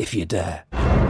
if you dare.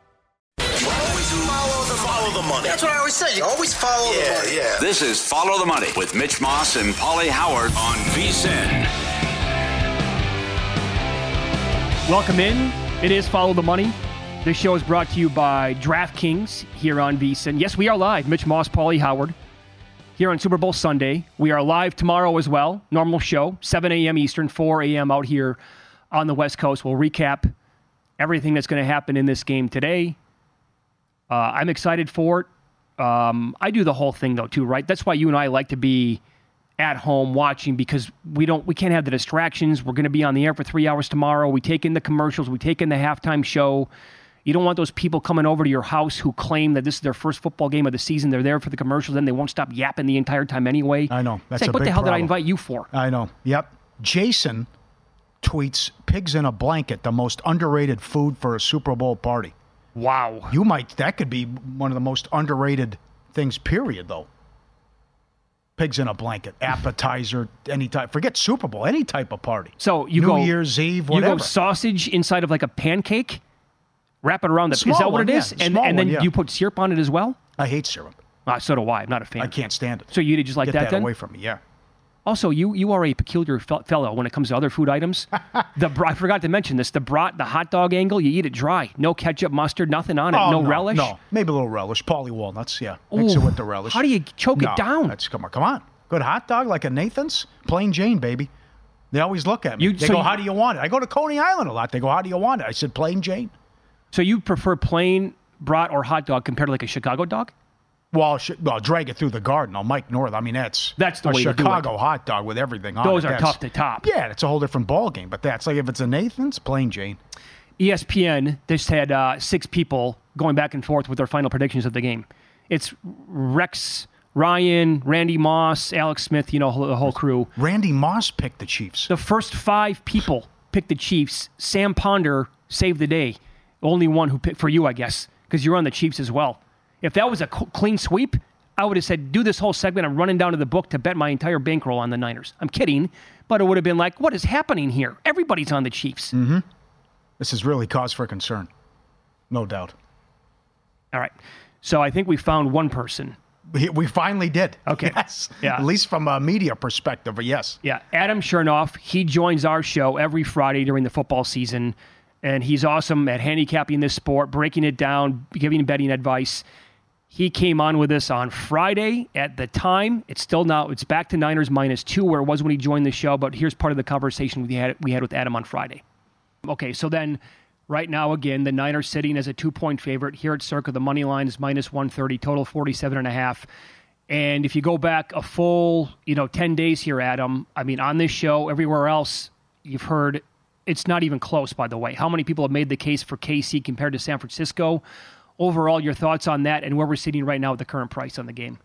Follow the, follow the money. That's what I always say. You always follow Yeah, the money. yeah. This is Follow the Money with Mitch Moss and Pauly Howard on VSIN. Welcome in. It is Follow the Money. This show is brought to you by DraftKings here on VSIN. Yes, we are live. Mitch Moss, Pauly Howard here on Super Bowl Sunday. We are live tomorrow as well. Normal show, 7 a.m. Eastern, 4 a.m. out here on the West Coast. We'll recap everything that's going to happen in this game today. Uh, I'm excited for it. Um, I do the whole thing though too, right? That's why you and I like to be at home watching because we don't we can't have the distractions. We're going to be on the air for three hours tomorrow. We take in the commercials. We take in the halftime show. You don't want those people coming over to your house who claim that this is their first football game of the season. They're there for the commercials, and they won't stop yapping the entire time anyway. I know. That's It's like, a what the hell did I invite you for? I know. Yep. Jason tweets pigs in a blanket, the most underrated food for a Super Bowl party. Wow. You might that could be one of the most underrated things, period, though. Pigs in a blanket, appetizer, any type. Forget Super Bowl, any type of party. So you New go Year's Eve, whatever. You go sausage inside of like a pancake, wrap it around the. Small is that what it is? yeah, and small and then one, yeah. you put syrup on it as well. I hate syrup. Uh, so do I. I'm not a fan. I can't stand it. So you eat it just like Get that, that then? away from me. Yeah. Also, you you are a peculiar fe- fellow when it comes to other food items. the br- I forgot to mention this: the brat, the hot dog angle. You eat it dry, no ketchup, mustard, nothing on it, Oh, no, relish. No, maybe a little relish. Paulie walnuts. Yeah, mix it with the relish. how do you choke it No, down? That's come on, come on. Good hot dog like a Nathan's, plain Jane, baby. They always look at me. You- they so go, you- "How do you want it?" I go to Coney Island a lot. They go, "How do you want it?" I said, "Plain Jane." So you prefer plain brat or hot dog compared to like a Chicago dog? Well, well, drag it through the garden. I'll Mike North. I mean, that's That's the a way to do it. Chicago hot dog with everything on Those it. are That's- tough to top. Yeah, it's a whole different ball game. But that's like if it's a Nathan's, plain Jane. ESPN just had uh, six people going back and forth with their final predictions of the game. It's Rex Ryan, Randy Moss, Alex Smith, you know, the whole crew. Randy Moss picked the Chiefs. The first five people picked the Chiefs. Sam Ponder saved the day. Only one who picked for you, I guess, because you're on the Chiefs as well. If that was a clean sweep, I would have said, do this whole segment. I'm running down to the book to bet my entire bankroll on the Niners. I'm kidding, but it would have been like, what is happening here? Everybody's on the Chiefs. Mm-hmm. This is really cause for concern, no doubt. All right. So I think we found one person. We, finally did. Okay. Yes. Yeah. At least from a media perspective, yes. Yeah, Adam Chernoff. He joins our show every Friday during the football season, and he's awesome at handicapping this sport, breaking it down, giving betting advice. He came on with us on Friday at the time. It's still now it's back to Niners minus two where it was when he joined the show. But here's part of the conversation we had we had with Adam on Friday. Okay, so then right now again the Niners sitting as a two point favorite here at Circa. The money line is minus one thirty, total forty seven and a half. And if you go back a full, you know, 10 days here, Adam, I mean, on this show, everywhere else, you've heard it's not even close, by the way. How many people have made the case for KC compared to San Francisco? Overall, your thoughts on that and where we're sitting right now with the current price on the game?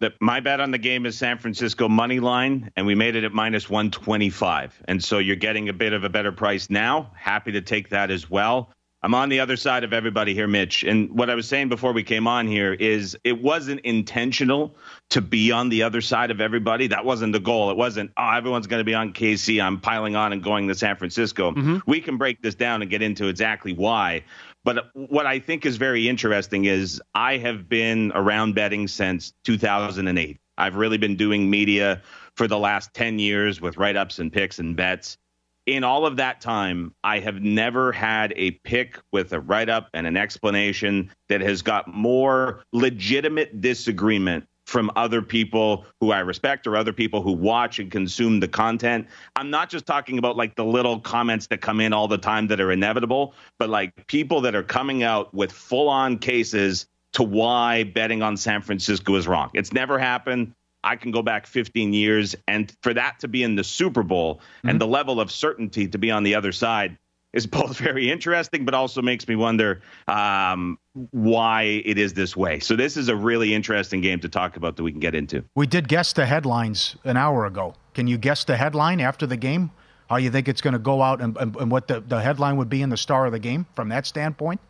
that my bet on the game is San Francisco money line, and we made it at minus 125. And so you're getting a bit of a better price now. Happy to take that as well. I'm on the other side of everybody here, Mitch. And what I was saying before we came on here is it wasn't intentional to be on the other side of everybody. That wasn't the goal. It wasn't, oh, everyone's going to be on KC. I'm piling on and going to San Francisco. Mm-hmm. We can break this down and get into exactly why. But what I think is very interesting is I have been around betting since 2008. I've really been doing media for the last 10 years with write ups and picks and bets in all of that time, I have never had a pick with a write up and an explanation that has got more legitimate disagreement from other people who I respect or other people who watch and consume the content. I'm not just talking about like the little comments that come in all the time that are inevitable, but like people that are coming out with full on cases to why betting on San Francisco is wrong. It's never happened. I can go back 15 years. And for that to be in the Super Bowl mm-hmm. and the level of certainty to be on the other side is both very interesting, but also makes me wonder um, why it is this way. So this is a really interesting game to talk about that we can get into. We did guess the headlines an hour ago. Can you guess the headline after the game? How you think it's going to go out and, and, and what the, the headline would be in the star of the game from that standpoint?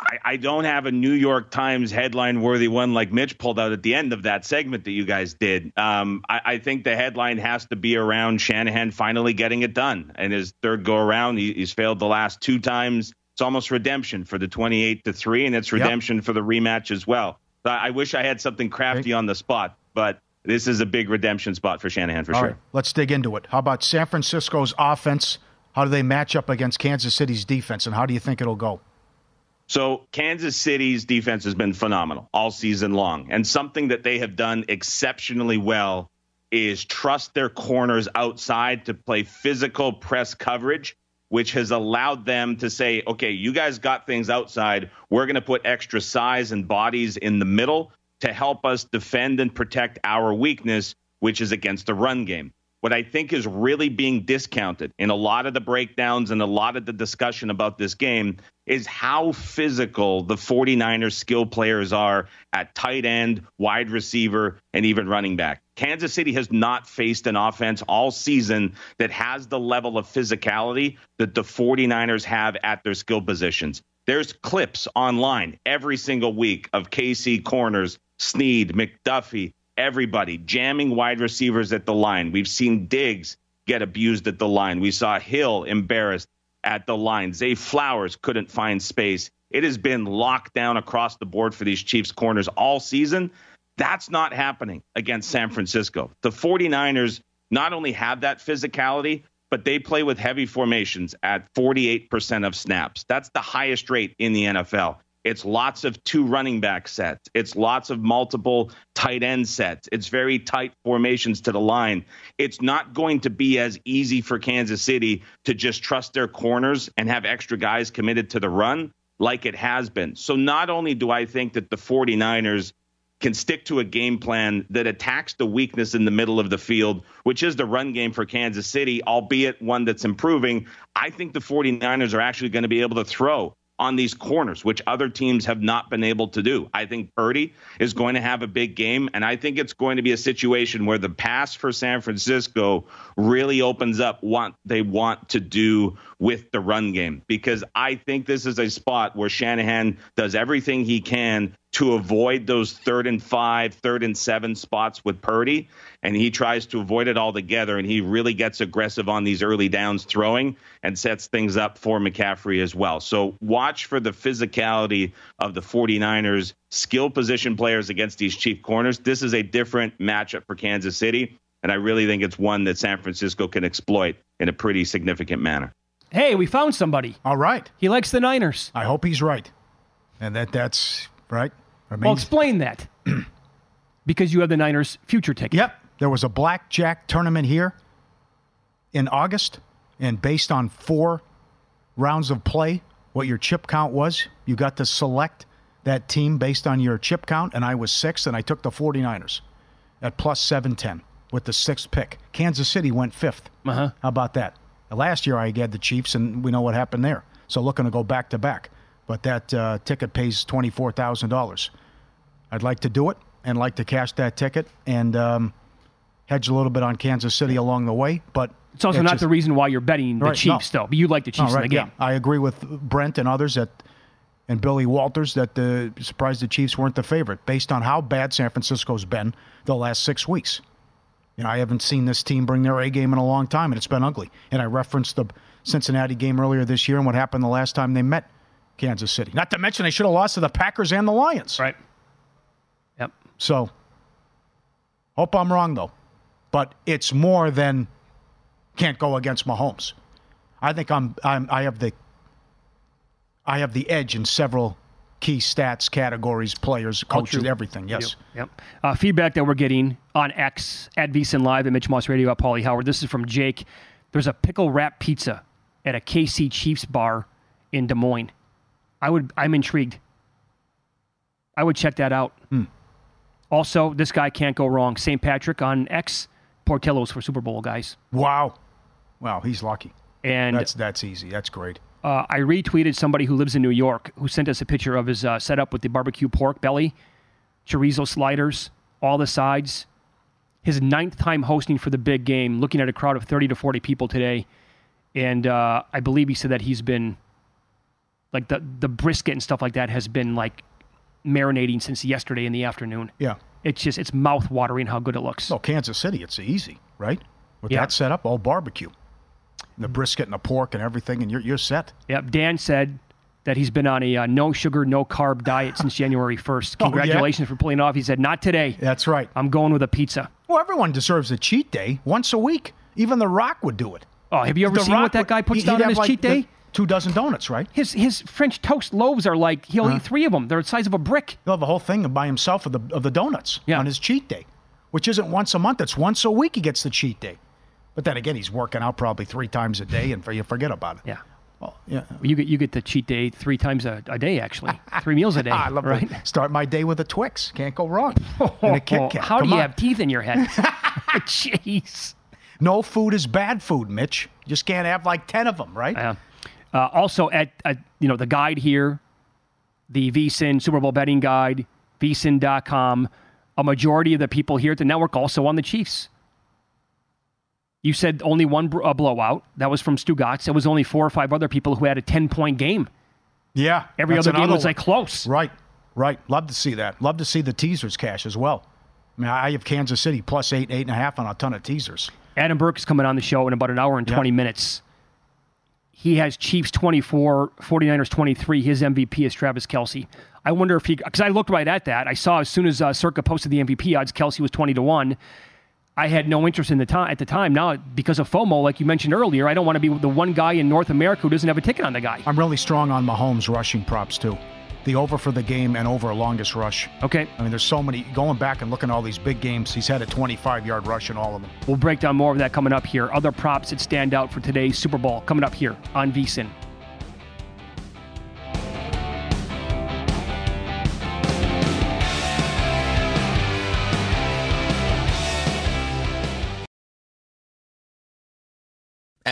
I, I don't have a New York Times headline worthy one like Mitch pulled out at the end of that segment that you guys did. Um, I, I, think the headline has to be around Shanahan finally getting it done. And his third go around, he, he's failed the last two times. It's almost redemption for the 28 to 3, and it's redemption yep. for the rematch as well. I wish I had something crafty on the spot, but this is a big redemption spot for Shanahan for All sure. Right, let's dig into it. How about San Francisco's offense? How do they match up against Kansas City's defense, and how do you think it'll go? So Kansas City's defense has been phenomenal all season long. And something that they have done exceptionally well is trust their corners outside to play physical press coverage, which has allowed them to say, okay, you guys got things outside. We're going to put extra size and bodies in the middle to help us defend and protect our weakness, which is against the run game. What I think is really being discounted in a lot of the breakdowns and a lot of the discussion about this game is how physical the 49ers skill players are at tight end, wide receiver, and even running back. Kansas City has not faced an offense all season that has the level of physicality that the 49ers have at their skill positions. There's clips online every single week of KC corners, Sneed, McDuffie, everybody jamming wide receivers at the line. We've seen Diggs get abused at the line. We saw Hill embarrassed at the line. Zay Flowers couldn't find space. It has been locked down across the board for these Chiefs corners all season. That's not happening against San Francisco. The 49ers not only have that physicality, but they play with heavy formations at 48% of snaps. That's the highest rate in the NFL. It's lots of two running back sets. It's lots of multiple tight end sets. It's very tight formations to the line. It's not going to be as easy for Kansas City to just trust their corners and have extra guys committed to the run like it has been. So not only do I think that the 49ers can stick to a game plan that attacks the weakness in the middle of the field, which is the run game for Kansas City, albeit one that's improving. I think the 49ers are actually going to be able to throw on these corners, which other teams have not been able to do. I think Purdy is going to have a big game, and I think it's going to be a situation where the pass for San Francisco really opens up what they want to do with the run game because I think this is a spot where Shanahan does everything he can to avoid those third and five, third and seven spots with Purdy, and he tries to avoid it altogether. And he really gets aggressive on these early downs throwing and sets things up for McCaffrey as well. So watch for the physicality of the 49ers, skill position players against these chief corners. This is a different matchup for Kansas City, and I really think it's one that San Francisco can exploit in a pretty significant manner. Hey, we found somebody. All right. He likes the Niners. I hope he's right. And that that's right. Well, explain that. because you have the Niners future ticket. Yep. There was a blackjack tournament here in August, and based on four rounds of play, what your chip count was, you got to select that team based on your chip count, and I was sixth, and I took the 49ers at plus 710 with the sixth pick. Kansas City went 5th uh-huh. How about that? Last year I had the Chiefs, and we know what happened there. So looking to go back to back. But that uh, ticket pays $24,000. I'd like to do it. and like to cash that ticket and um, hedge a little bit on Kansas City along the way. But It's also it not just- the reason why you're betting the Right, Chiefs, though. But you like the No, Chiefs in right, the game. yeah. I agree with Brent and others that, and Billy Walters that the surprised the Chiefs weren't the favorite based on how bad San Francisco's been the last six weeks. You know, I haven't seen this team bring their A game in a long time, and it's been ugly. And I referenced the Cincinnati game earlier this year and what happened the last time they met Kansas City. Not to mention they should have lost to the Packers and the Lions. Right. Yep. So, hope I'm wrong though, but it's more than can't go against Mahomes. I think I'm, I'm I have the I have the edge in several key stats, categories, players, coaches, everything. Yes. Yep. Uh, feedback that we're getting on X at VSIN Live at Mitch Moss Radio at Pauly Howard. This is from Jake. There's a pickle wrap pizza at a KC Chiefs bar in Des Moines. I would. I'm intrigued. I would check that out. Hmm. Also, this guy can't go wrong. St. Patrick on X. Portillo's for Super Bowl guys. Wow. Wow, he's lucky. And That's that's easy. That's great. Uh, I retweeted somebody who lives in New York who sent us a picture of his uh, setup with the barbecue pork belly, chorizo sliders, all the sides. His ninth time hosting for the big game, looking at a crowd of 30 to 40 people today. And uh, I believe he said that he's been, like, the, the brisket and stuff like that has been, like, marinating since yesterday in the afternoon. Yeah. It's just, it's mouth watering how good it looks. So Kansas City, it's easy, right? With Yeah. that setup, all barbecue, the brisket and the pork and everything, and you're you're set. Yep. Dan said that he's been on a uh, no sugar, no carb diet since January 1st. Oh, yeah? Congratulations for pulling it off. He said, not today. That's right. I'm going with a pizza. Well, everyone deserves a cheat day once a week. Even The Rock would do it. Oh, have you ever The seen Rock what that guy puts down on his like cheat the day? Two dozen donuts, right? His his French toast loaves are like he'll Uh-huh. eat three of them. They're the size of a brick. He'll have a whole thing by himself of the of the donuts Yeah. on his cheat day, which isn't once a month. It's once a week he gets the cheat day. But then again, he's working out probably three times a day, and you forget about it. Yeah. Well, yeah. You get you get the cheat day three times a, a day actually, three meals a day. I love right? start my day with a Twix. Can't go wrong. And a Kit Kat. How do you on. have teeth in your head? Jeez. No food is bad food, Mitch. You just can't have like ten of them, right? Yeah. Uh, also, at, at you know the guide here, the VSIN Super Bowl betting guide, VSIN.com. A majority of the people here at the network also on the Chiefs. You said only one br- uh, blowout. That was from Stugatz. It was only four or five other people who had a ten point game. Yeah. Every other game was like close. Right, right. Love to see that. Love to see the teasers cash as well. I mean, I have Kansas City plus eight, eight and a half on a ton of teasers. Adam Burke is coming on the show in about an hour and 20 minutes. He has Chiefs 24, 49ers 23. His MVP is Travis Kelce. I wonder if he, because I looked right at that. I saw as soon as uh, Circa posted the MVP odds, Kelce was 20 to 1. I had no interest in the time at the time. Now, because of FOMO, like you mentioned earlier, I don't want to be the one guy in North America who doesn't have a ticket on the guy. I'm really strong on Mahomes rushing props too. The over for the game and over longest rush. Okay. I mean, there's so many. Going back and looking at all these big games, he's had a 25 yard rush in all of them. We'll break down more of that coming up here. Other props that stand out for today's Super Bowl coming up here on VSIN.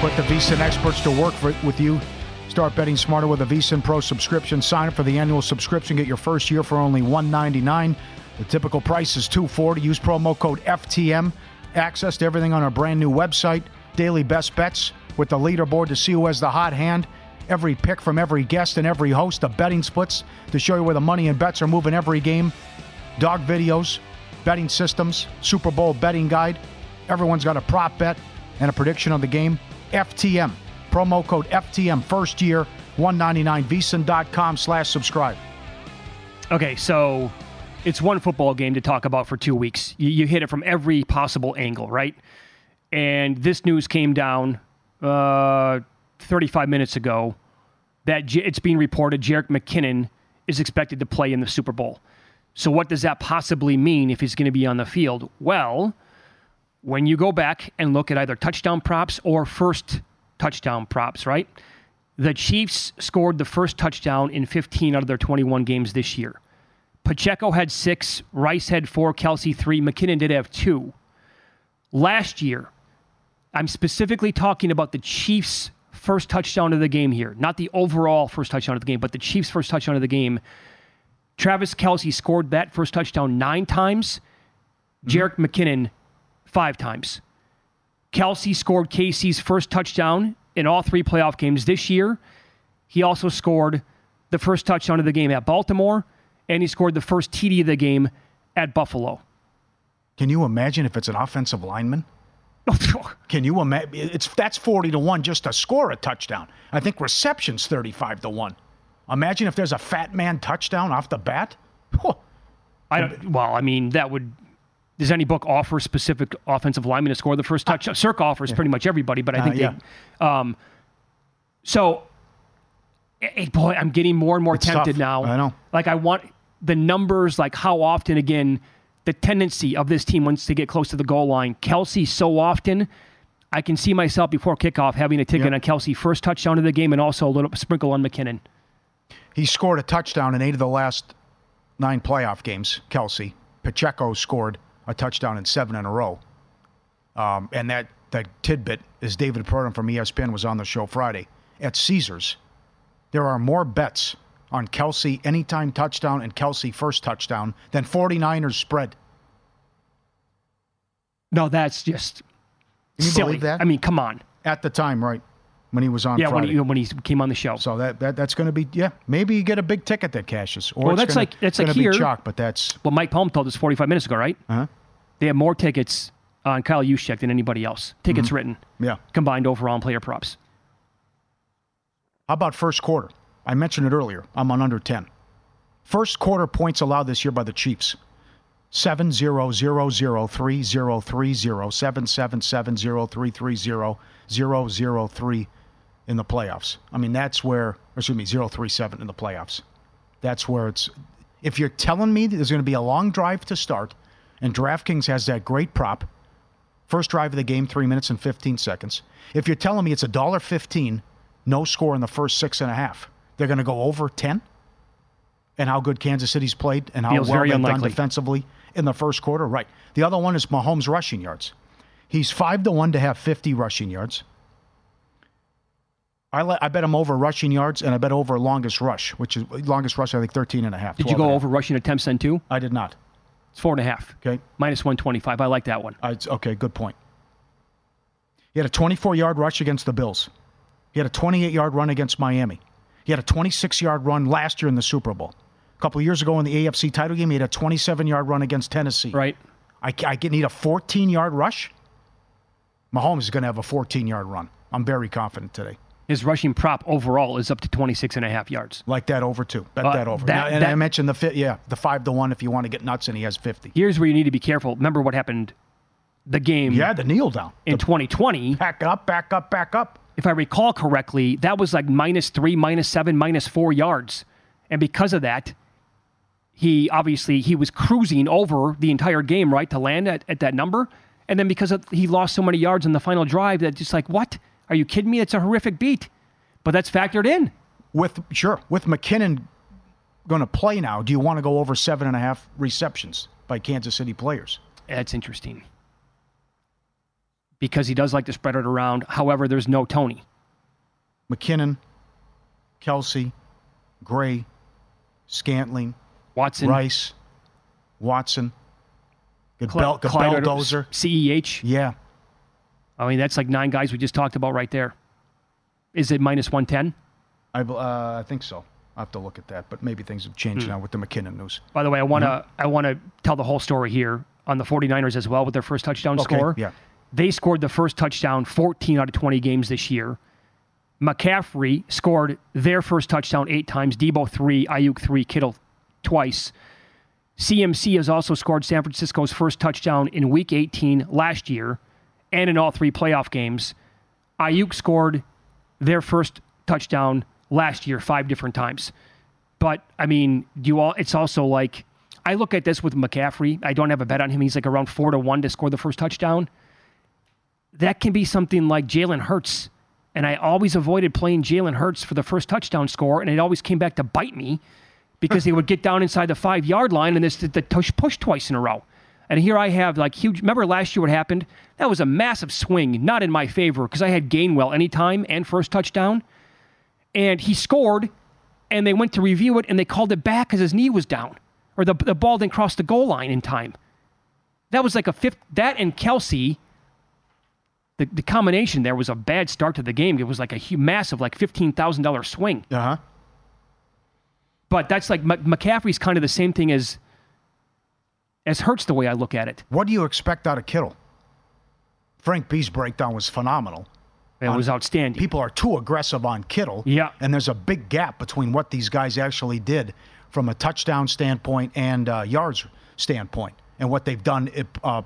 Put the VSiN experts to work for, with you. Start betting smarter with a VSiN Pro subscription. Sign up for the annual subscription. Get your first year for only 199. The typical price is 240. Use promo code FTM. Access to everything on our brand new website. Daily best bets with the leaderboard to see who has the hot hand. Every pick from every guest and every host. The betting splits to show you where the money and bets are moving every game. Dog videos, betting systems, Super Bowl betting guide. Everyone's got a prop bet and a prediction of the game. FTM. Promo code FTM. First year, 199 VSiN.com slash subscribe. Okay, so it's one football game to talk about for two weeks. You, you hit it from every possible angle, right? And this news came down uh, 35 minutes ago that J- it's being reported Jerick McKinnon is expected to play in the Super Bowl. So, what does that possibly mean if he's going to be on the field? Well, when you go back and look at either touchdown props or first touchdown props, right? The Chiefs scored the first touchdown in 15 out of their 21 games this year. Pacheco had six, Rice had four, Kelce three, McKinnon did have two. Last year, I'm specifically talking about the Chiefs' first touchdown of the game here, not the overall first touchdown of the game, but the Chiefs' first touchdown of the game. Travis Kelce scored that first touchdown nine times. Jerick McKinnon five times. Kelce scored KC's first touchdown in all three playoff games this year. He also scored the first touchdown of the game at Baltimore, and he scored the first TD of the game at Buffalo. Can you imagine if it's an offensive lineman? Can you imagine? It's that's forty to one just to score a touchdown. I think receptions thirty-five to one. Imagine if there's a fat man touchdown off the bat. I don't. Well, I mean, that would. Does any book offer specific offensive lineman to score the first touchdown? Circa offers pretty much everybody, but I Uh, think yeah. they. Um, so, eh, eh, boy, I'm getting more and more It's tempted tough. now. I know. Like I want the numbers, like how often again the tendency of this team wants to get close to the goal line. Kelce so often. I can see myself before kickoff having a ticket Yep. on Kelce first touchdown of the game and also a little sprinkle on McKinnon. He scored a touchdown in eight of the last nine playoff games. Kelce Pacheco scored a touchdown in seven in a row. Um, and that that tidbit is David Purdum from ESPN was on the show Friday at Caesars. There are more bets on Kelce anytime touchdown and Kelce first touchdown than 49ers spread. No, that's just Can you silly. believe that? I mean, come on. At the time, right when he was on Yeah, when he, when he came on the show. so that, that that's going to be yeah maybe you get a big ticket that cashes or Well, that's gonna, like- that's like here. chalk, but that's Well, Mike Palm told us 45 minutes ago, right? uh They have more tickets on Kyle Juszczyk than anybody else. Tickets mm-hmm. written, yeah. combined overall and player props. How about first quarter? I mentioned it earlier. I'm on under 10. First quarter points allowed this year by the Chiefs. 7 0 0 0 3 0 3 0 7 7 7 0 3 3 0 0 0 3 in the playoffs. I mean, that's where, or excuse me, 0 3 7 in the playoffs. That's where it's. If you're telling me that there's going to be a long drive to start, and DraftKings has that great prop, first drive of the game, three minutes and 15 seconds. If you're telling me it's a dollar 15, no score in the first six and a half, they're going to go over 10? And how good Kansas City's played and how Feels well they've done defensively in the first quarter? Right. The other one is Mahomes' rushing yards. He's 5 to 1 to have 50 rushing yards. I, let, I bet him over rushing yards and I bet over longest rush, which is longest rush, I think 13 and a half. Did you go over rushing attempts then too? I did not. It's four and a half. Okay. Minus 125. I like that one. It's- okay, good point. He had a 24 yard rush against the Bills. He had a 28 yard run against Miami. He had a 26 yard run last year in the Super Bowl. A couple of years ago in the AFC title game, he had a 27 yard run against Tennessee. Right. I, I need a 14 yard rush. Mahomes is going to have a 14 yard run. I'm very confident today. His rushing prop overall is up to 26 and a half yards. Like that over two. Bet Uh, that over. that- Now, and I mentioned the fi- yeah the five to one if you want to get nuts, and he has 50. Here's where you need to be careful. Remember what happened the game Yeah, the kneel down. in The 2020. back up, back up, back up. If I recall correctly, that was like minus three, minus seven, minus four yards. And because of that, he obviously he was cruising over the entire game, right, to land at, at that number. And then because of, he lost so many yards in the final drive, that just like, what? Are you kidding me? It's a horrific beat. But that's factored in. With sure, with McKinnon going to play now, do you want to go over seven and a half receptions by Kansas City players? That's interesting. Because he does like to spread it around. However, there's no Tony. McKinnon, Kelce, Gray, Scantling, Watson, Rice, Watson, good Cl- good Clyde- belldozer. CEH. Yeah, I mean, that's like nine guys we just talked about right there. Is it minus 110? I, uh, I think so. I have to look at that, but maybe things have changed Hmm. now with the McKinnon news. By the way, I want to Mm-hmm. I want to tell the whole story here on the 49ers as well with their first touchdown Okay, score. yeah. They scored the first touchdown 14 out of 20 games this year. McCaffrey scored their first touchdown eight times. Deebo three, Aiyuk three, Kittle twice. CMC has also scored San Francisco's first touchdown in Week 18 last year, and in all three playoff games. Aiyuk scored their first touchdown last year five different times. But I mean, do you all? It's also like I look at this with McCaffrey. I don't have a bet on him. He's like around four to one to score the first touchdown. That can be something like Jalen Hurts, and I always avoided playing Jalen Hurts for the first touchdown score, and it always came back to bite me because he would get down inside the five yard line and this the push push twice in a row. And here I have like huge. Remember last year what happened? That was a massive swing, not in my favor because I had Gainwell anytime and first touchdown, and he scored, and they went to review it and they called it back because his knee was down or the the ball didn't cross the goal line in time. That was like a fifth. That and Kelce. The, the combination there was a bad start to the game. It was like a massive, like fifteen thousand dollar swing. Uh huh. But that's like McCaffrey's kind of the same thing as as Hurts the way I look at it. What do you expect out of Kittle? Frank B's breakdown was phenomenal. It was outstanding. People are too aggressive on Kittle. Yeah. And there's a big gap between what these guys actually did from a touchdown standpoint and uh, yards standpoint and what they've done in uh,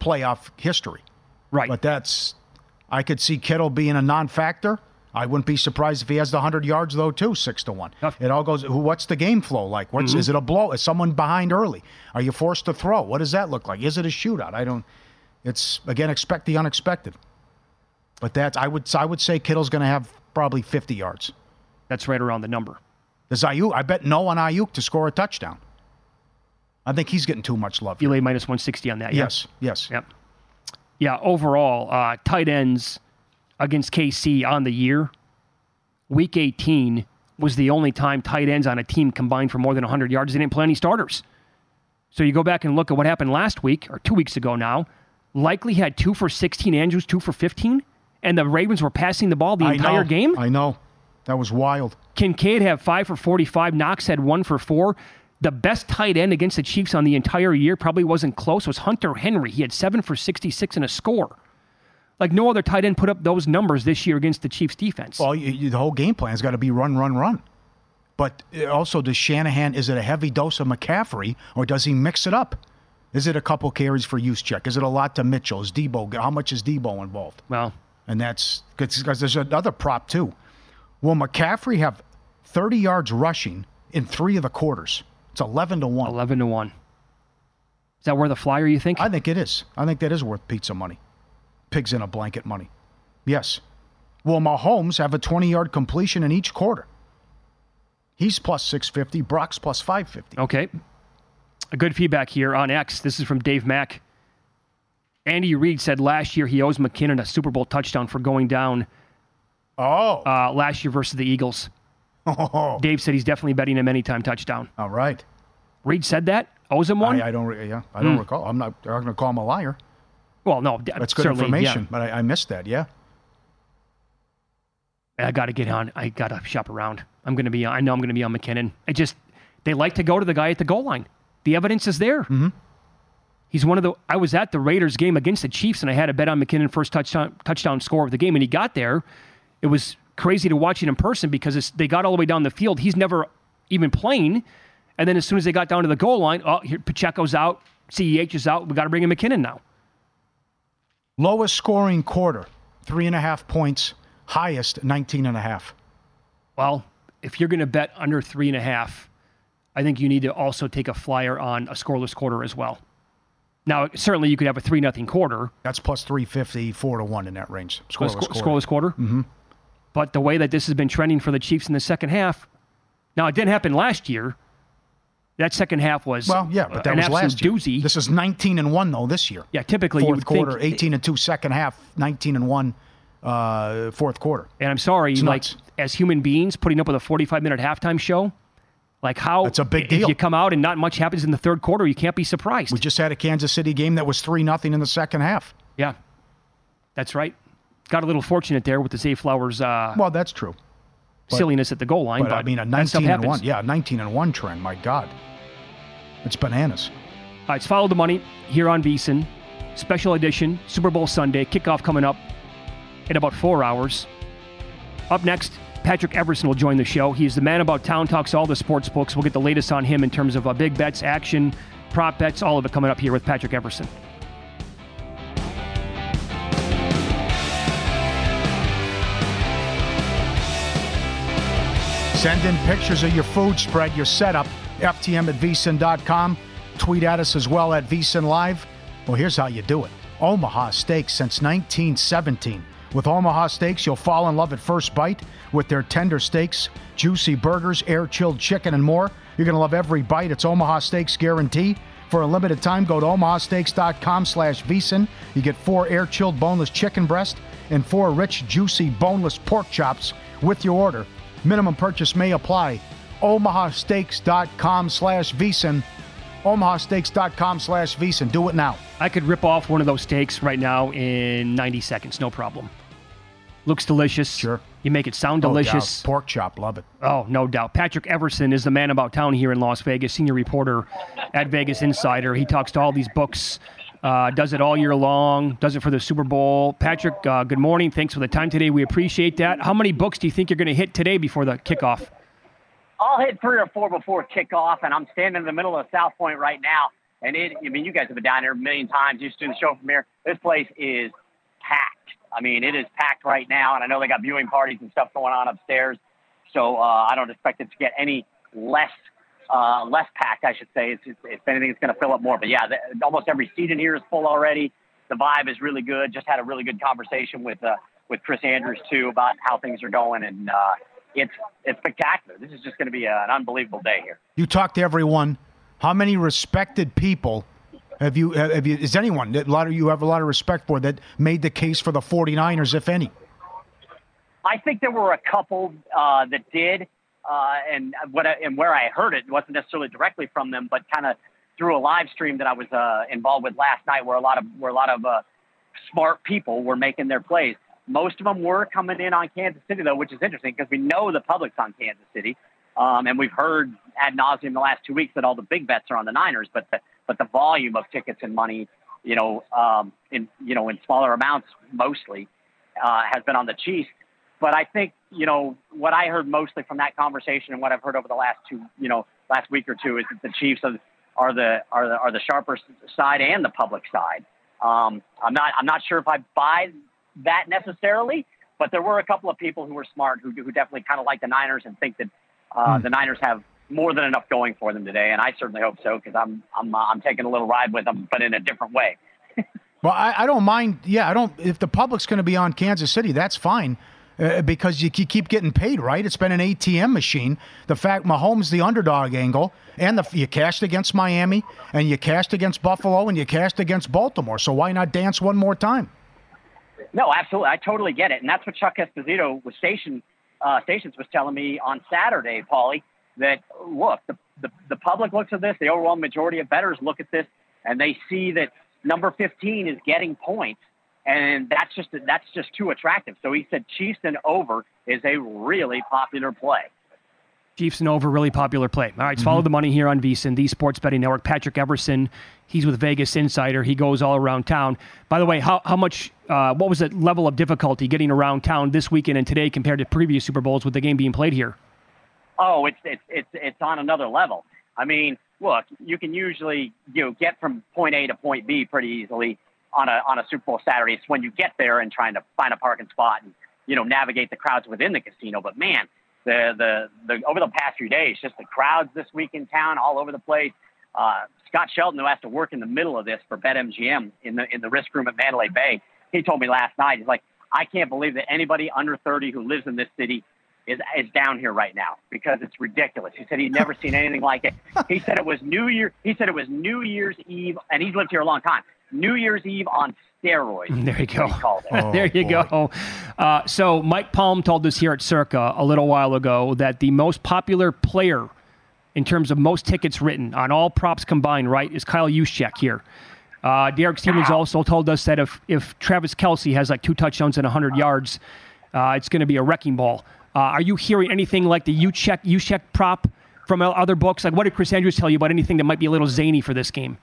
playoff history. Right. But that's, I could see Kittle being a non factor. I wouldn't be surprised if he has the 100 yards, though, too, six to one. It all goes, who- what's the game flow like? What's, Mhm. Is it a blow? Is someone behind early? Are you forced to throw? What does that look like? Is it a shootout? I don't, it's, again, expect the unexpected. But that's I would I would say Kittle's going to have probably 50 yards. That's right around the number. Does Aiyuk? I bet no on Aiyuk to score a touchdown. I think he's getting too much love. You lay minus 160 on that, yeah? Yes, yes. Yep. Yeah, overall, uh, tight ends against KC on the year, week 18 was the only time tight ends on a team combined for more than 100 yards. They didn't play any starters. So you go back and look at what happened last week, or two weeks ago now. Likely had two for 16, Andrews two for 15, and the Ravens were passing the ball the I entire know, game. I know. That was wild. Kincaid had five for 45. Knox had one for four. The best tight end against the Chiefs on the entire year probably wasn't close. Was Hunter Henry? He had seven for 66 and a score. Like no other tight end put up those numbers this year against the Chiefs defense. Well, you, you, the whole game plan's got to be run, run, run. But uh, also, does Shanahan, is it a heavy dose of McCaffrey or does he mix it up? Is it a couple carries for Juszczyk? Is it a lot to Mitchell? Is Deebo, how much is Deebo involved? Well, and that's because there's another prop too. Will McCaffrey have 30 yards rushing in three of the quarters? It's 11 to 1. 11 to 1. Is that where the flyer you think? I think it is. I think that is worth pizza money. Pigs in a blanket money. Yes. Will Mahomes have a 20 yard completion in each quarter? He's plus 650. Brock's plus 550. Okay. A good feedback here on X. This is from Dave Mack. Andy Reid said last year he owes McKinnon a Super Bowl touchdown for going down. Oh. Uh, last year versus the Eagles. Oh. Dave said he's definitely betting him anytime touchdown. All right. Reid said that. Owes him one. I, I don't. Yeah, I don't Hmm. recall. I'm not. I'm not going to call him a liar. Well, no, That's good information. yeah. But I, I missed that. Yeah. I got to get on. I got to shop around. I'm going to be. I know I'm going to be on McKinnon. I just they like to go to the guy at the goal line. The evidence is there. Mm-hmm. He's one of the. I was at the Raiders game against the Chiefs, and I had a bet on McKinnon first touchdown touchdown score of the game, and he got there. It was crazy to watch it in person because they got all the way down the field. He's never even playing, and then as soon as they got down to the goal line, oh, here Pacheco's out, Ceh is out. We got to bring in McKinnon now. Lowest scoring quarter, three and a half points. Highest, 19 and a half. Well, if you're going to bet under three and a half, I think you need to also take a flyer on a scoreless quarter as well. Now, certainly you could have a 3 nothing quarter. That's plus 350, 4 to 1 in that range. Scoreless, sc- quarter. scoreless quarter. Mm-hmm. But the way that this has been trending for the Chiefs in the second half, now it didn't happen last year. That second half was Well, yeah, but that an was last year. doozy. This is 19 and 1 though this year. yeah, typically you Fourth quarter, think, 18 and 2 second half, 19 and 1 uh, fourth quarter. And I'm sorry, It's like nuts. as human beings, putting up with a 45 minute halftime show, like how That's a big deal. if you come out and not much happens in the third quarter, you can't be surprised. We just had a Kansas City game that was 3 nothing in the second half. yeah, that's right. Got a little fortunate there with the Zay Flowers uh, Well, that's true. But- silliness at the goal line, But, but, I mean, a 19 and. 1. Yeah, 19 and 1 trend. My God. It's bananas. All right, it's Follow the Money here on VSiN. Special edition, Super Bowl Sunday. Kickoff coming up in about four hours. Up next, Patrick Everson will join the show. He's the man about town, talks all the sports books. We'll get the latest on him in terms of uh, big bets, action, prop bets, all of it coming up here with Patrick Everson. Send in pictures of your food spread, your setup, ftm at vsin.com. Tweet at us as well at vsin live. Well, here's how you do it Omaha Steaks since 1917. With Omaha Steaks, you'll fall in love at first bite with their tender steaks, juicy burgers, air chilled chicken, and more. You're going to love every bite. It's Omaha Steaks guarantee. For a limited time, go to omahasteaks.com slash vsin. You get four air chilled boneless chicken breast and four rich, juicy, boneless pork chops with your order. Minimum purchase may apply. omahasteaks.com slash vsin. omahasteaks.com slash vsin. Do it now. I could rip off one of those steaks right now in 90 seconds, no problem. Looks delicious. Sure. You make it sound No delicious. doubt. Pork chop, love it. Oh, no doubt. Patrick Everson is the man about town here in Las Vegas, senior reporter at Vegas Insider. He talks to all these books, uh, does it all year long, does it for the Super Bowl. Patrick, uh, good morning. Thanks for the time today. We appreciate that. How many books do you think you're going to hit today before the kickoff? I'll hit three or four before kickoff, and I'm standing in the middle of South Point right now. And it, I mean, you guys have been down here a million times. Used to the show from here. This place is packed. I mean, it is packed right now, and I know they got viewing parties and stuff going on upstairs. So uh, I don't expect it to get any less uh, less packed. I should say. It's, it's, if anything, it's going to fill up more. But yeah, the, almost every seat in here is full already. The vibe is really good. Just had a really good conversation with uh, with Chris Andrews too about how things are going, and uh, it's it's spectacular. This is just going to be an unbelievable day here. You talk to everyone. How many respected people have you, have you, is anyone that a lot of you have a lot of respect for that made the case for the 49ers, if any? I think there were a couple uh, that did, uh, and what I, and where I heard it wasn't necessarily directly from them, but kind of through a live stream that I was uh, involved with last night, where a lot of where a lot of uh, smart people were making their plays. Most of them were coming in on Kansas City, though, which is interesting because we know the public's on Kansas City, um, and we've heard ad nauseum the last two weeks that all the big bets are on the Niners, but the, but the volume of tickets and money, you know, um, in you know in smaller amounts mostly, uh, has been on the Chiefs. But I think you know what I heard mostly from that conversation and what I've heard over the last two you know last week or two is that the Chiefs are, are the are the are the sharper side and the public side. Um, I'm not I'm not sure if I buy that necessarily, but there were a couple of people who were smart who who definitely kind of like the Niners and think that uh, the Niners have more than enough going for them today, and I certainly hope so because I'm I'm uh, I'm taking a little ride with them, but in a different way. Well, I, I don't mind. Yeah, I don't. If the public's going to be on Kansas City, that's fine. Uh, because you, keep getting paid, right? It's been an ATM machine. The fact Mahomes the underdog angle, and the you cashed against Miami, and you cashed against Buffalo, and you cashed against Baltimore. So why not dance one more time? No, absolutely. I totally get it. And that's what Chuck Esposito was station, uh, Stations was telling me on Saturday, Paulie, that look, the, the, the public looks at this, the overwhelming majority of bettors look at this, and they see that number 15 is getting points. And that's just that's just too attractive. So he said Chiefs and over is a really popular play. Chiefs and over, really popular play. All right, let's follow the money here on VSiN, the Sports Betting Network. Patrick Everson, he's with Vegas Insider. He goes all around town. By the way, how, how much, uh, what was the level of difficulty getting around town this weekend and today compared to previous Super Bowls with the game being played here? Oh, it's it's it's it's on another level. I mean, look, you can usually you know get from point A to point B pretty easily on a on a Super Bowl Saturday. It's when you get there and trying to find a parking spot and you know navigate the crowds within the casino. But man, the, the, the, over the past few days, just the crowds this week in town, all over the place. Uh, Scott Shelton, who has to work in the middle of this for BetMGM in the in the risk room at Mandalay Bay, he told me last night. He's like, I can't believe that anybody under 30 who lives in this city is is down here right now because it's ridiculous. He said he'd never seen anything like it. He said it was New Year. He said it was New Year's Eve, and he's lived here a long time. New Year's Eve on steroids. There you go. Oh, there you boy. go. Uh, so Mike Palm told us here at Circa a little while ago that the most popular player in terms of most tickets written on all props combined, right, is Kyle Juszczyk here. Uh, Derek Stevens wow. also told us that if, if Travis Kelce has like two touchdowns and 100 yards, uh, it's going to be a wrecking ball. Uh, are you hearing anything like the Juszczyk, Juszczyk prop from other books? Like, what did Chris Andrews tell you about anything that might be a little zany for this game?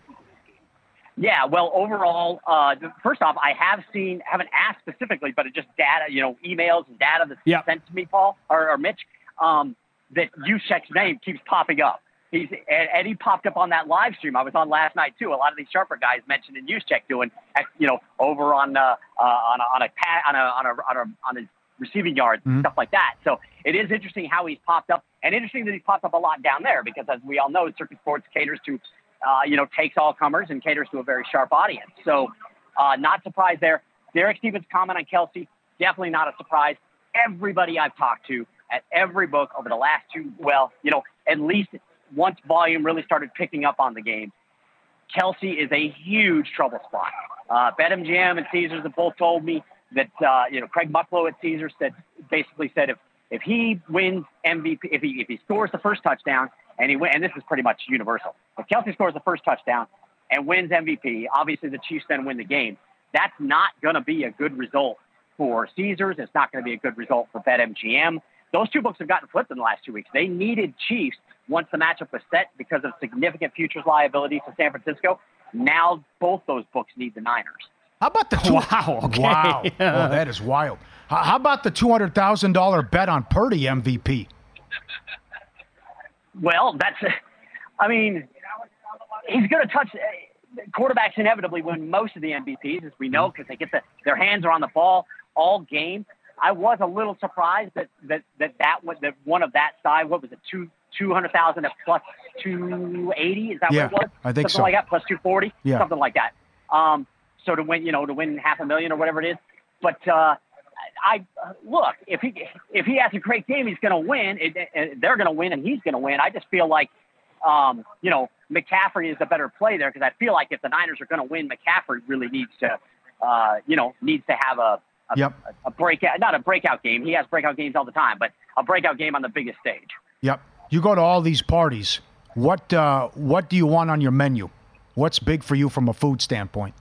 Yeah, well, overall, uh, first off, I have seen, haven't asked specifically, but it just data, you know, emails and data that's yep. sent to me, Paul or, or Mitch, um, that Juszczyk's name keeps popping up. He's and, and, he popped up on that live stream I was on last night too. A lot of these sharper guys mentioned in doing, you know, over on uh, uh, on a on a on a on a on a on his receiving yards mm-hmm. stuff like that. So it is interesting how he's popped up, and interesting that he's popped up a lot down there because, as we all know, Circa Sports caters to, uh, you know, takes all comers and caters to a very sharp audience. So uh, not surprised there. Derek Stevens' comment on Kelce, definitely not a surprise. Everybody I've talked to at every book over the last two, well, you know, at least once volume really started picking up on the game, Kelce is a huge trouble spot. Uh, BetMGM and Caesars have both told me that uh, you know Craig Mucklow at Caesars said basically said if if he wins MVP, if he if he scores the first touchdown and he win, and this is pretty much universal. If Kelce scores the first touchdown and wins MVP, obviously the Chiefs then win the game. That's not going to be a good result for Caesars. It's not going to be a good result for BetMGM. Those two books have gotten flipped in the last two weeks. They needed Chiefs once the matchup was set because of significant futures liability to San Francisco. Now both those books need the Niners. How about the two? Wow. Okay. Wow. oh, that is wild. How about the two hundred thousand dollar bet on Purdy MVP? Well, that's. I mean, he's going to touch. Quarterbacks inevitably win most of the MVPs, as we know, because they get the, their hands are on the ball all game. I was a little surprised that that that that, that one of that size. What was it? Two two hundred thousand at plus two eighty. Is that yeah, what it was? I think something so. like that, plus two forty. Yeah. something like that. Um, so to win, you know, to win half a million or whatever it is. But uh, I look if he if he has a great game, he's going to win. It, it, they're going to win, and he's going to win. I just feel like, um, you know, McCaffrey is the better play there because I feel like if the Niners are going to win, McCaffrey really needs to, uh, you know, needs to have a a, yep. a, a breakout, not a breakout game. He has breakout games all the time, but a breakout game on the biggest stage. Yep. You go to all these parties. What uh, what do you want on your menu? What's big for you from a food standpoint?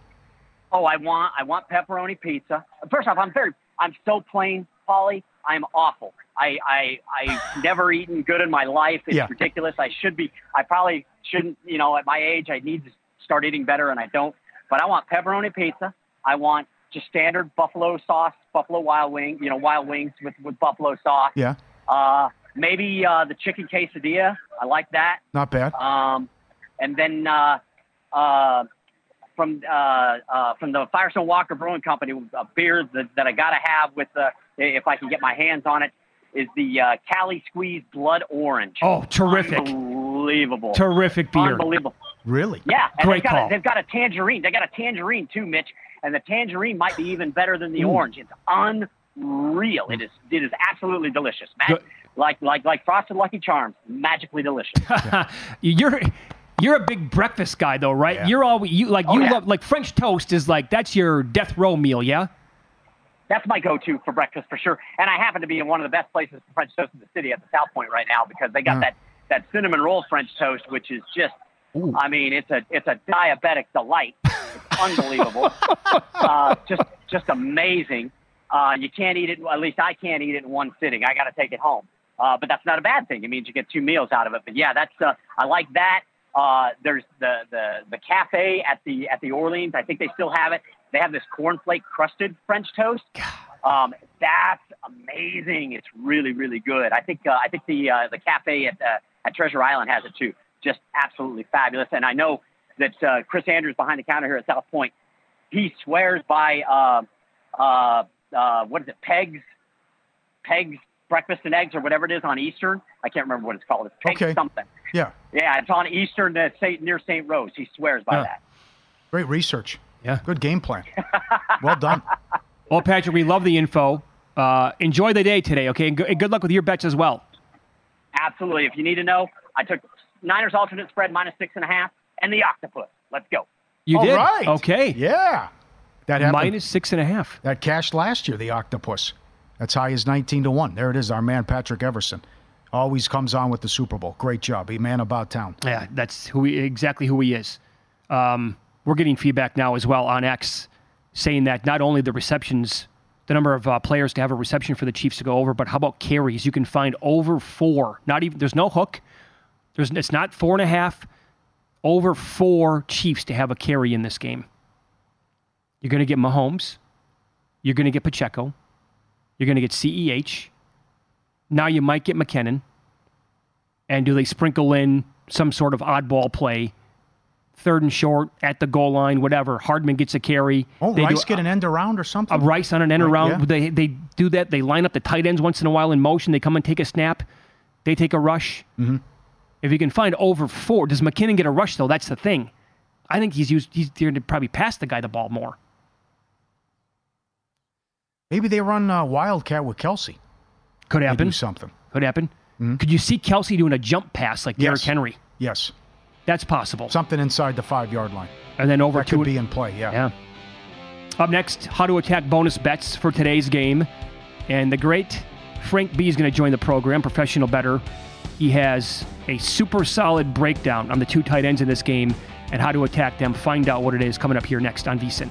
Oh, I want I want pepperoni pizza. First off, I'm very I'm so plain, Pauly. I'm awful. I I I've never eaten good in my life. It's Yeah. ridiculous. I should be. I probably shouldn't. You know, at my age, I need to start eating better, and I don't. But I want pepperoni pizza. I want just standard buffalo sauce, buffalo wild wing. You know, wild wings with with buffalo sauce. Yeah, Uh, maybe uh, the chicken quesadilla. I like that. not bad. Um, and then uh, uh, from uh, uh, from the Firestone Walker Brewing Company, a beer that, that I gotta have with the if I can get my hands on it is the uh, Cali Squeeze Blood Orange. Oh, terrific. Unbelievable. Terrific beer. Unbelievable. Really? Yeah, and Great they've got call. A, they've got a tangerine. They got a tangerine too, Mitch. And the tangerine might be even better than the orange. It's unreal. It is. It is absolutely delicious. Ma- Good. like like like frosted Lucky Charms, magically delicious. You're you're a big breakfast guy though, right? Yeah. You're all you like Oh, you yeah. love like French toast is like that's your death row meal, yeah? That's my go-to for breakfast for sure. And I happen to be in one of the best places for French toast in the city at the South Point right now because they got Mm. that that cinnamon roll French toast, which is just. Ooh. I mean, it's a it's a diabetic delight. It's unbelievable. uh, just just amazing. Uh, you can't eat it. At least I can't eat it in one sitting. I got to take it home. Uh, but that's not a bad thing. It means you get two meals out of it. But yeah, that's uh, I like that. Uh, there's the, the the cafe at the at the Orleans. I think they still have it. They have this cornflake crusted French toast. Um, that's amazing. It's really really good. I think uh, I think the uh, the cafe at uh, at Treasure Island has it too. Just absolutely fabulous. And I know that uh, Chris Andrews behind the counter here at South Point, he swears by uh, uh, uh, what is it? Pegs, Pegs breakfast and eggs or whatever it is on Eastern. I can't remember what it's called. It's Tank Okay. something. Yeah. Yeah, it's on Eastern uh, Saint, near St. Rose. He swears by Yeah. that. Great research. Yeah. Good game plan. well done. Well, Patrick, we love the info. Uh, enjoy the day today, okay? And good, and good luck with your bets as well. Absolutely. If you need to know, I took Niners alternate spread minus six and a half and the octopus. Let's go. You All did? right. Okay. Yeah. That happened. Minus six and a half. That cashed last year, the octopus. That's high as 19 to 1. There it is, our man Patrick Everson. Always comes on with the Super Bowl. Great job. a man about town. Yeah, that's who he, exactly who he is. Um, we're getting feedback now as well on X saying that not only the receptions, the number of uh, players to have a reception for the Chiefs to go over, but how about carries? You can find over four. Not even there's no hook. There's it's not four and a half. Over four Chiefs to have a carry in this game. You're going to get Mahomes. You're going to get Pacheco. You're going to get CEH. Now you might get McKinnon. And do they sprinkle in some sort of oddball play? Third and short at the goal line, whatever. Hardman gets a carry. Oh, They do Rice get an end around or something? a Rice on an end Right, around. yeah. They they do that. They line up the tight ends once in a while in motion. They come and take a snap. They take a rush. Mm-hmm. If you can find over four, does McKinnon get a rush though? That's the thing. I think he's used. He's going to probably pass the guy the ball more. Maybe they run uh, Wildcat with Kelce. Could happen. something. Could happen. Hmm? Could you see Kelce doing a jump pass like Derrick Yes. Henry? Yes. That's possible. Something inside the five yard line. And then over That to could be in play, yeah. Yeah. Up next, how to attack bonus bets for today's game. And the great Frank B is going to join the program, professional better. He has a super solid breakdown on the two tight ends in this game and how to attack them. Find out what it is coming up here next on VSIN.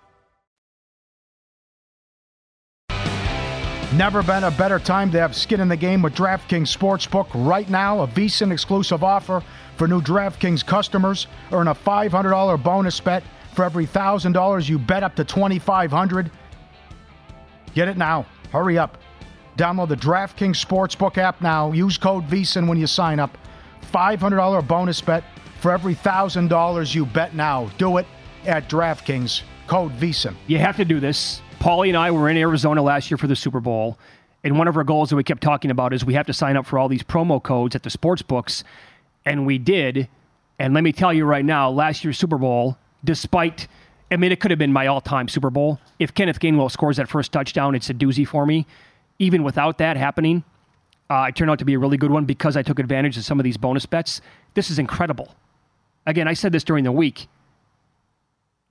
Never been a better time to have skin in the game with DraftKings Sportsbook. Right now, a VSIN exclusive offer for new DraftKings customers. Earn a $500 bonus bet for every $1,000 you bet up to 2,500. Get it now. Hurry up. Download the DraftKings Sportsbook app now. Use code VSIN when you sign up. $500 bonus bet for every $1,000 you bet now. Do it at DraftKings. Code VSIN. You have to do this. Pauly and I were in Arizona last year for the Super Bowl, and one of our goals that we kept talking about is we have to sign up for all these promo codes at the sports books, and we did. And let me tell you right now, last year's Super Bowl, despite, I mean, it could have been my all-time Super Bowl. If Kenneth Gainwell scores that first touchdown, it's a doozy for me. Even without that happening, uh, it turned out to be a really good one because I took advantage of some of these bonus bets. This is incredible. Again, I said this during the week.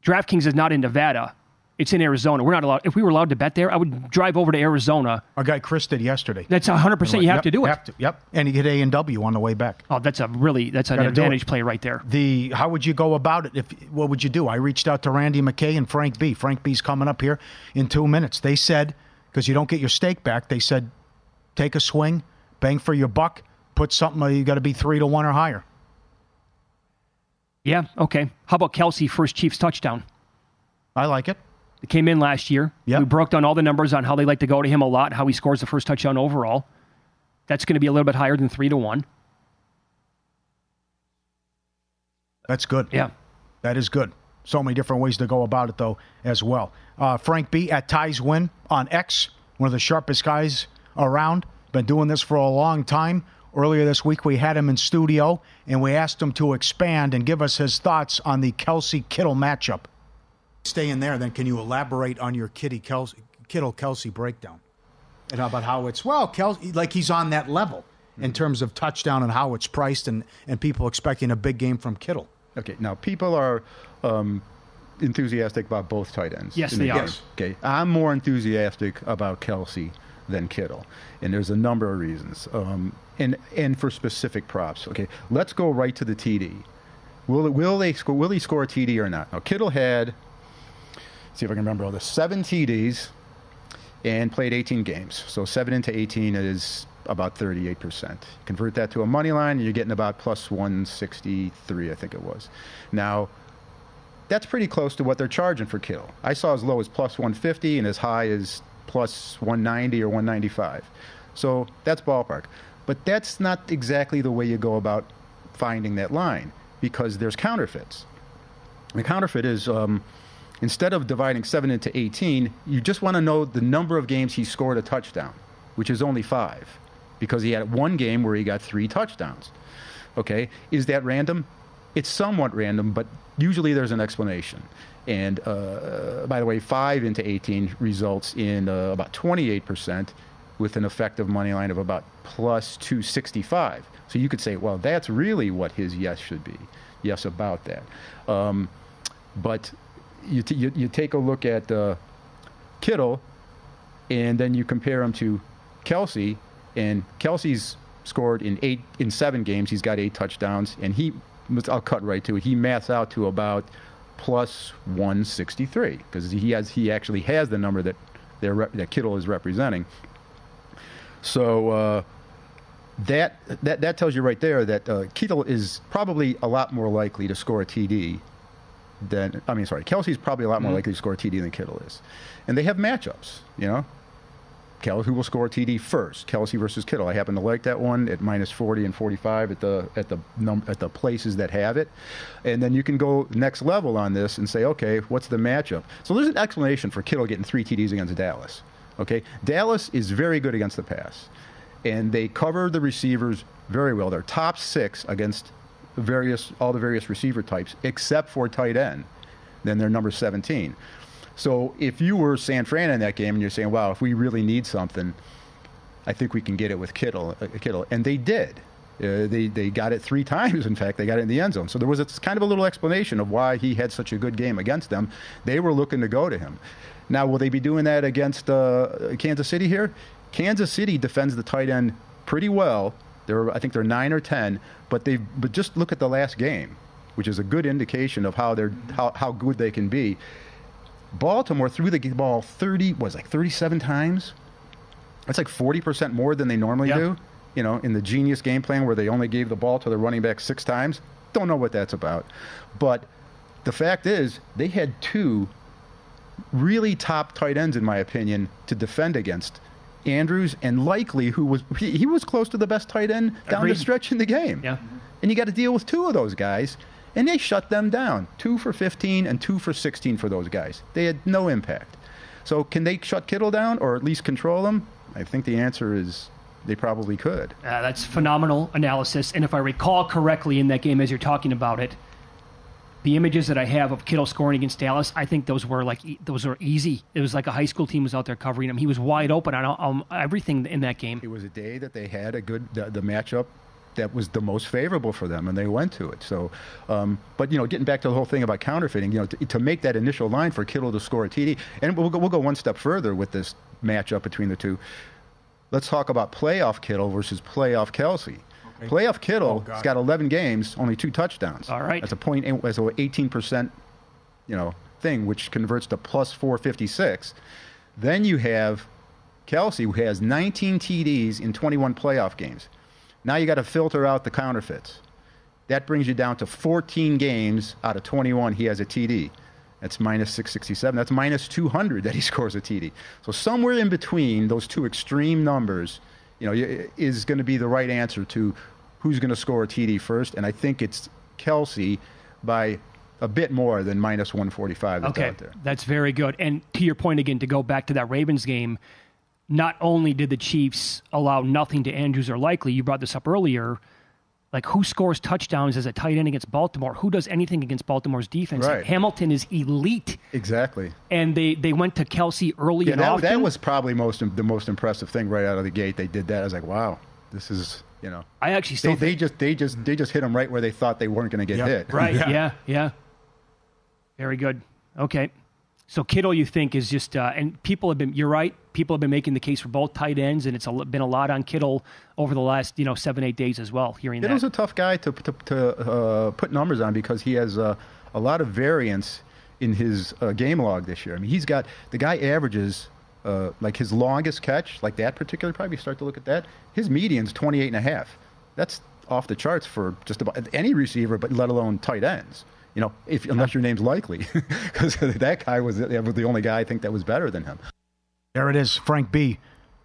DraftKings is not in Nevada. It's in Arizona. We're not allowed. If we were allowed to bet there, I would drive over to Arizona. Our guy Chris did yesterday. That's 100%. You have Yep, to do it. have to- yep. And he get A and W on the way back. Oh, that's a really that's an Gotta advantage play right there. The how would you go about it? If what would you do? I reached out to Randy McKay and Frank B. Frank B's coming up here in two minutes. They said because you don't get your stake back. They said take a swing, bang for your buck. Put something. uh, You got to be three to one or higher. Yeah, okay. How about Kelce first Chiefs touchdown? I like it. Came in last year. Yep. We broke down all the numbers on how they like to go to him a lot, how he scores the first touchdown overall. That's going to be a little bit higher than three to one. That's good. Yeah. That is good. So many different ways to go about it, though, as well. Uh, Frank B at Ties Win on X, one of the sharpest guys around. Been doing this for a long time. Earlier this week, we had him in studio, and we asked him to expand and give us his thoughts on the Kelce Kittle matchup. Stay in there, then can you elaborate on your Kitty Kelce, Kittle Kelce breakdown? And about how it's, well, Kelce, like he's on that level in terms of touchdown and how it's priced and, and people expecting a big game from Kittle. Okay, now people are um, enthusiastic about both tight ends. Yes, they the are. game. Okay, I'm more enthusiastic about Kelce than Kittle, and there's a number of reasons. Um, and and for specific props. Okay, let's go right to the TD. Will will they score? Will he score a TD or not? Now Kittle had. See if I can remember all this. Seven TDs, and played 18 games. So seven into 18 is about 38%. Convert that to a money line, you're getting about plus 163, I think it was. Now, that's pretty close to what they're charging for Kittle. I saw as low as plus 150 and as high as plus 190 or 195. So that's ballpark. But that's not exactly the way you go about finding that line because there's counterfeits. The counterfeit is um, instead of dividing 7 into 18, you just want to know the number of games he scored a touchdown, which is only five because he had one game where he got three touchdowns. Okay, is that random? It's somewhat random, but usually there's an explanation. And uh, by the way, 5 into 18 results in uh, about 28% with an effective money line of about plus 265. So you could say, well, that's really what his yes should be. Yes, about that. Um, but you, t- you, you take a look at uh, Kittle, and then you compare him to Kelce, and Kelce's scored in eight in seven games. He's got eight touchdowns, and he I'll cut right to it. He maths out to about plus 163 because he has he actually has the number that that Kittle is representing. So uh, that that that tells you right there that uh, Kittle is probably a lot more likely to score a TD than I mean, sorry, Kelce's probably a lot more Mhm. likely to score a TD than Kittle is, and they have matchups. You know, Kelce who will score a TD first, Kelce versus Kittle. I happen to like that one at minus 40 and 45 at the at the num- at the places that have it, and then you can go next level on this and say, okay, what's the matchup? So there's an explanation for Kittle getting three TDs against Dallas. Okay, Dallas is very good against the pass, and they cover the receivers very well. They're top six against various all the various receiver types except for tight end. Then they're number 17. So if you were San Fran in that game and you're saying, "Wow, if we really need something, I think we can get it with Kittle." Uh, Kittle, and they did. Uh, they they got it three times. In fact, they got it in the end zone. So there was a, kind of a little explanation of why he had such a good game against them. They were looking to go to him. Now, will they be doing that against uh, Kansas City here? Kansas City defends the tight end pretty well. They're, I think they're nine or ten, but they but just look at the last game, which is a good indication of how they're how, how good they can be. Baltimore threw the ball 30 was like 37 times. That's like 40% more than they normally Yeah. do. You know, in the genius game plan where they only gave the ball to the running back six times. Don't know what that's about. But the fact is, they had two really top tight ends, in my opinion, to defend against. Andrews and Likely, who was he, he was close to the best tight end down Agreed. the stretch in the game. Yeah. And you got to deal with two of those guys, and they shut them down. Two for 15 and two for 16 for those guys. They had no impact. So can they shut Kittle down or at least control him? I think the answer is they probably could. Uh, that's phenomenal analysis. And if I recall correctly in that game as you're talking about it, the images that I have of Kittle scoring against Dallas, I think those were like those were easy. It was like a high school team was out there covering him. He was wide open on um, everything in that game. It was a day that they had a good the, the matchup that was the most favorable for them, and they went to it. So, um, but you know, getting back to the whole thing about counterfeiting, you know, to, to make that initial line for Kittle to score a TD, and we'll go, we'll go one step further with this matchup between the two. Let's talk about playoff Kittle versus playoff Kelsey. Playoff Kittle Oh, has got 11 games, only two touchdowns. All right. That's a point. That's a 18 percent, you know, thing, which converts to plus 456. Then you have Kelce, who has 19 TDs in 21 playoff games. Now you got to filter out the counterfeits. That brings you down to 14 games out of 21 he has a TD. That's minus 667. That's minus 200 that he scores a TD. So somewhere in between those two extreme numbers, you know, is going to be the right answer to who's going to score a TD first. And I think it's Kelce by a bit more than minus 145 that's okay, out there. That's very good. And to your point again, to go back to that Ravens game, not only did the Chiefs allow nothing to Andrews or Likely, you brought this up earlier. Like who scores touchdowns as a tight end against Baltimore? Who does anything against Baltimore's defense? Right. Hamilton is elite, Exactly. and they they went to Kelsey early Yeah, and that, often. that was probably most the most impressive thing right out of the gate. They did that. I was like, wow, this is you know. I actually still they, they just they just they just hit them right where they thought they weren't going to get Yep. hit. Right. Yeah. yeah. Very good. Okay. So Kittle, you think is just, uh, and people have been. You're right. People have been making the case for both tight ends, and it's a, been a lot on Kittle over the last, you know, seven eight days as well. Hearing that. Kittle's that. a tough guy to to, to uh, put numbers on because he has uh, a lot of variance in his uh, game log this year. I mean, he's got the guy averages uh, like his longest catch, like that particular. Probably start to look at that. His median's 28 and a half. That's off the charts for just about any receiver, but let alone tight ends. You know, if unless your name's likely, because that guy was the the only guy I think that was better than him. There it is, Frank B.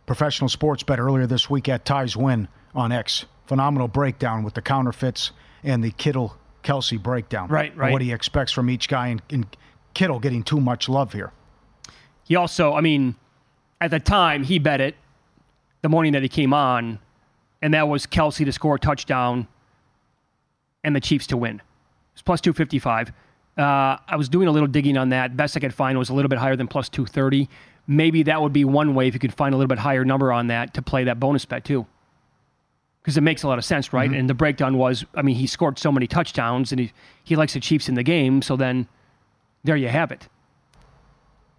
Professional sports bet earlier this week at Ties Win on X. Phenomenal breakdown with the counterfeits and the Kittle Kelce breakdown. Right, And right. What he expects from each guy, and, and Kittle getting too much love here. He also, I mean, at the time he bet it the morning that he came on, and that was Kelce to score a touchdown and the Chiefs to win. It's plus 255. Uh, I was doing a little digging on that. Best I could find was a little bit higher than plus 230. Maybe that would be one way if you could find a little bit higher number on that to play that bonus bet too. Because it makes a lot of sense, right? And the breakdown was, I mean, he scored so many touchdowns and he, he likes the Chiefs in the game. So then there you have it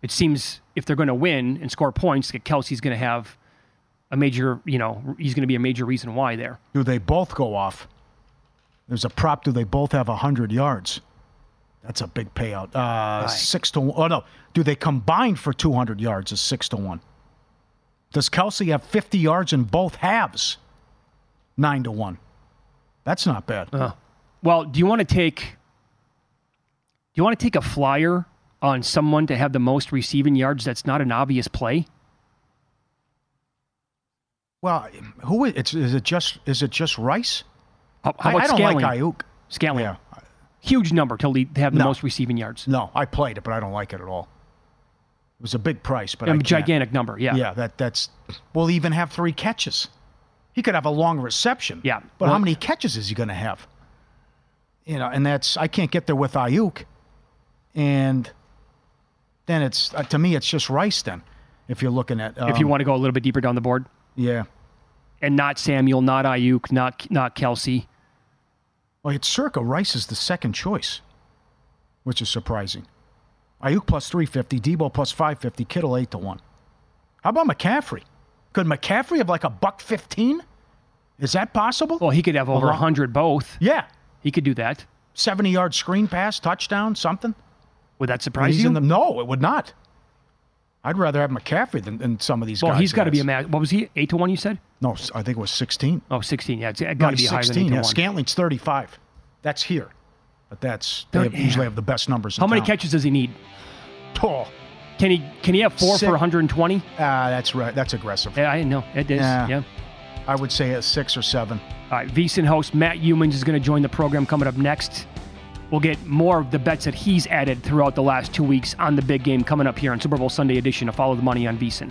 it seems if they're going to win and score points, that Kelce's going to have a major, you know, he's going to be a major reason why there. Do they both go off? There's a prop. Do they both have 100 yards? That's a big payout. Uh, six to one. Oh, no. Do they combine for 200 yards? Is six to one. Does Kelce have 50 yards in both halves? Nine to one. That's not bad. Well, do you want to take, do you want to take a flyer on someone to have the most receiving yards? That's not an obvious play. Well, who is, is it? Just is it just Rice? How, how I, about I don't Scantling? like Aiyuk. Scantling. Yeah. Huge number to lead, to have the No. most receiving yards. No, I played it, but I don't like it at all. It was a big price, but A I gigantic number, yeah. Yeah, that that's. We'll even have three catches. He could have a long reception. Yeah, but well- how many catches is he going to have? You know, and that's I can't get there with Aiyuk, and then it's uh, to me it's just Rice. Then, if you're looking at if you um, want to go a little bit deeper down the board. yeah. And not Samuel, not Aiyuk, not not Kelce. Well, it's circa Rice is the second choice, which is surprising. Aiyuk plus 350, Deebo plus 550, Kittle 8 to 1. How about McCaffrey? Could McCaffrey have like a buck 15? Is that possible? Well, he could have over Well, 100 both. Yeah. He could do that. 70 yard screen pass, touchdown, something? Would that surprise you? the- no, it would not. I'd rather have McCaffrey than, than some of these well, guys. Well, he's got to be a match. What was he? 8 to 1, you said? No, I think it was 16. Oh, 16. Yeah, it's got No, to be he's higher than 8 Yeah, to 1. Scantling's 35. That's here. But that's, they have, usually have the best numbers in How many town. catches does he need? Oh, Can he can he have four Six. for 120? Ah, that's right. That's aggressive. Yeah, I know. It is. Yeah. Yeah. I would say a six or seven. All right. VSiN host Matt Youmans is going to join the program coming up next. We'll get more of the bets that he's added throughout the last two weeks on the big game coming up here on Super Bowl Sunday edition of Follow the Money on VSiN.